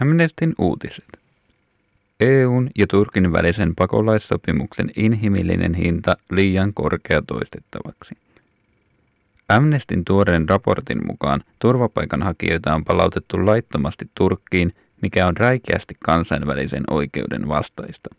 Amnestin uutiset. EUn ja Turkin välisen pakolaissopimuksen inhimillinen hinta liian korkea toistettavaksi. Amnestin tuoreen raportin mukaan turvapaikanhakijoita on palautettu laittomasti Turkkiin, mikä on räikeästi kansainvälisen oikeuden vastaista.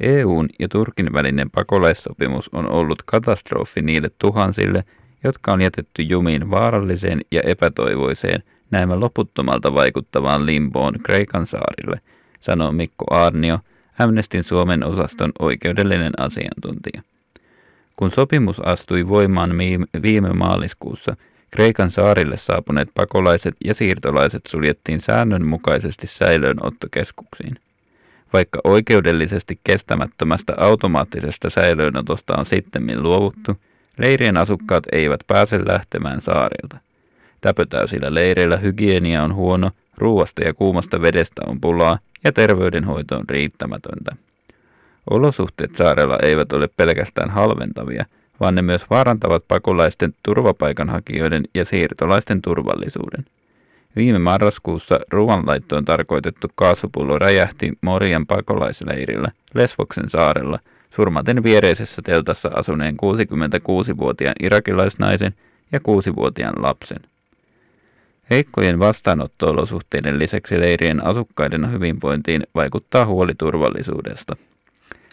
EUn ja Turkin välinen pakolaissopimus on ollut katastrofi niille tuhansille, jotka on jätetty jumiin vaaralliseen ja epätoivoiseen näemme loputtomalta vaikuttavaan limboon Kreikan saarille, sanoo Mikko Arnio, Amnestin Suomen osaston oikeudellinen asiantuntija. Kun sopimus astui voimaan viime maaliskuussa, Kreikan saarille saapuneet pakolaiset ja siirtolaiset suljettiin säännönmukaisesti säilöönottokeskuksiin. Vaikka oikeudellisesti kestämättömästä automaattisesta säilöönotosta on sittemmin luovuttu, leirien asukkaat eivät pääse lähtemään saarilta. Täpötäysillä leireillä hygienia on huono, ruuasta ja kuumasta vedestä on pulaa ja terveydenhoito on riittämätöntä. Olosuhteet saarella eivät ole pelkästään halventavia, vaan ne myös vaarantavat pakolaisten, turvapaikanhakijoiden ja siirtolaisten turvallisuuden. Viime marraskuussa ruoanlaittoon tarkoitettu kaasupullo räjähti Morian pakolaisleirillä Lesvoksen saarella, surmaten viereisessä teltassa asuneen 66-vuotiaan irakilaisnaisen ja 6-vuotiaan lapsen. Heikkojen vastaanotto-olosuhteiden lisäksi leirien asukkaiden hyvinvointiin vaikuttaa huoli turvallisuudesta.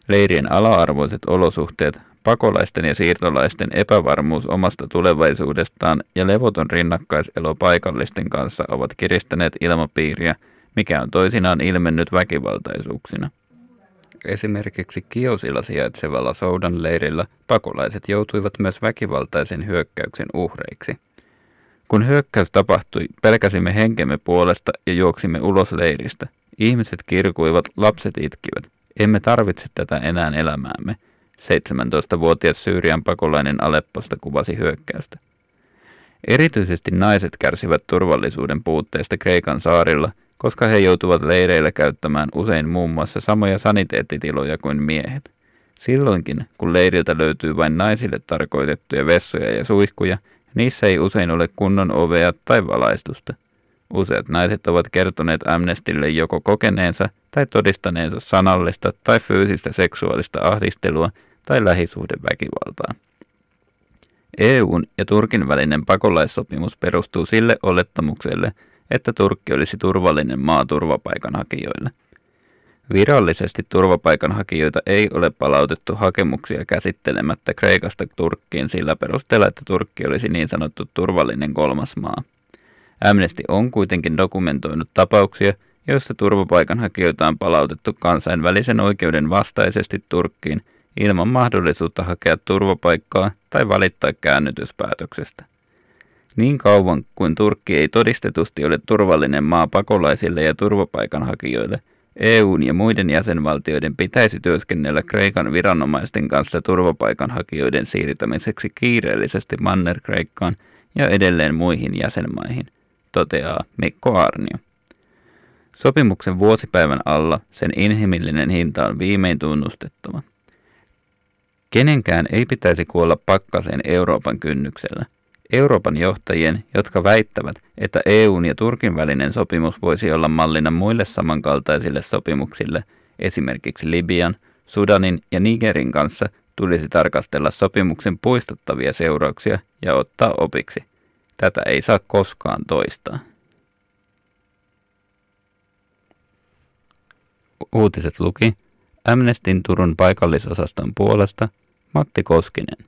Leirien ala-arvoiset olosuhteet, pakolaisten ja siirtolaisten epävarmuus omasta tulevaisuudestaan ja levoton rinnakkaiselo paikallisten kanssa ovat kiristäneet ilmapiiriä, mikä on toisinaan ilmennyt väkivaltaisuuksina. Esimerkiksi Kiosilla sijaitsevalla Soudan leirillä pakolaiset joutuivat myös väkivaltaisen hyökkäyksen uhreiksi. Kun hyökkäys tapahtui, pelkäsimme henkemme puolesta ja juoksimme ulos leiristä. Ihmiset kirkuivat, lapset itkivät. Emme tarvitse tätä enää elämäämme. 17-vuotias Syyrian pakolainen Alepposta kuvasi hyökkäystä. Erityisesti naiset kärsivät turvallisuuden puutteesta Kreikan saarilla, koska he joutuvat leireillä käyttämään usein muun muassa samoja saniteettitiloja kuin miehet. Silloinkin, kun leiriltä löytyy vain naisille tarkoitettuja vessoja ja suihkuja, Niissä ei usein ole kunnon ovea tai valaistusta. Useat naiset ovat kertoneet Amnestille joko kokeneensa tai todistaneensa sanallista tai fyysistä seksuaalista ahdistelua tai lähisuhdeväkivaltaa. EUn ja Turkin välinen pakolaissopimus perustuu sille olettamukselle, että Turkki olisi turvallinen maa turvapaikanhakijoille – Virallisesti turvapaikanhakijoita ei ole palautettu hakemuksia käsittelemättä Kreikasta Turkkiin sillä perusteella, että Turkki olisi niin sanottu turvallinen kolmas maa. Amnesty on kuitenkin dokumentoinut tapauksia, joissa turvapaikanhakijoita on palautettu kansainvälisen oikeuden vastaisesti Turkkiin ilman mahdollisuutta hakea turvapaikkaa tai valittaa käännytyspäätöksestä. Niin kauan kuin Turkki ei todistetusti ole turvallinen maa pakolaisille ja turvapaikanhakijoille – EUn ja muiden jäsenvaltioiden pitäisi työskennellä Kreikan viranomaisten kanssa turvapaikanhakijoiden siirtämiseksi kiireellisesti Manner-Kreikkaan ja edelleen muihin jäsenmaihin, toteaa Mikko Arnio. Sopimuksen vuosipäivän alla sen inhimillinen hinta on viimein tunnustettava. Kenenkään ei pitäisi kuolla pakkaseen Euroopan kynnyksellä – Euroopan johtajien, jotka väittävät, että EUn ja Turkin välinen sopimus voisi olla mallina muille samankaltaisille sopimuksille, esimerkiksi Libian, Sudanin ja Nigerin kanssa, tulisi tarkastella sopimuksen poistuttavia seurauksia ja ottaa opiksi. Tätä ei saa koskaan toistaa. Uutiset luki Amnestin Turun paikallisosaston puolesta Matti Koskinen.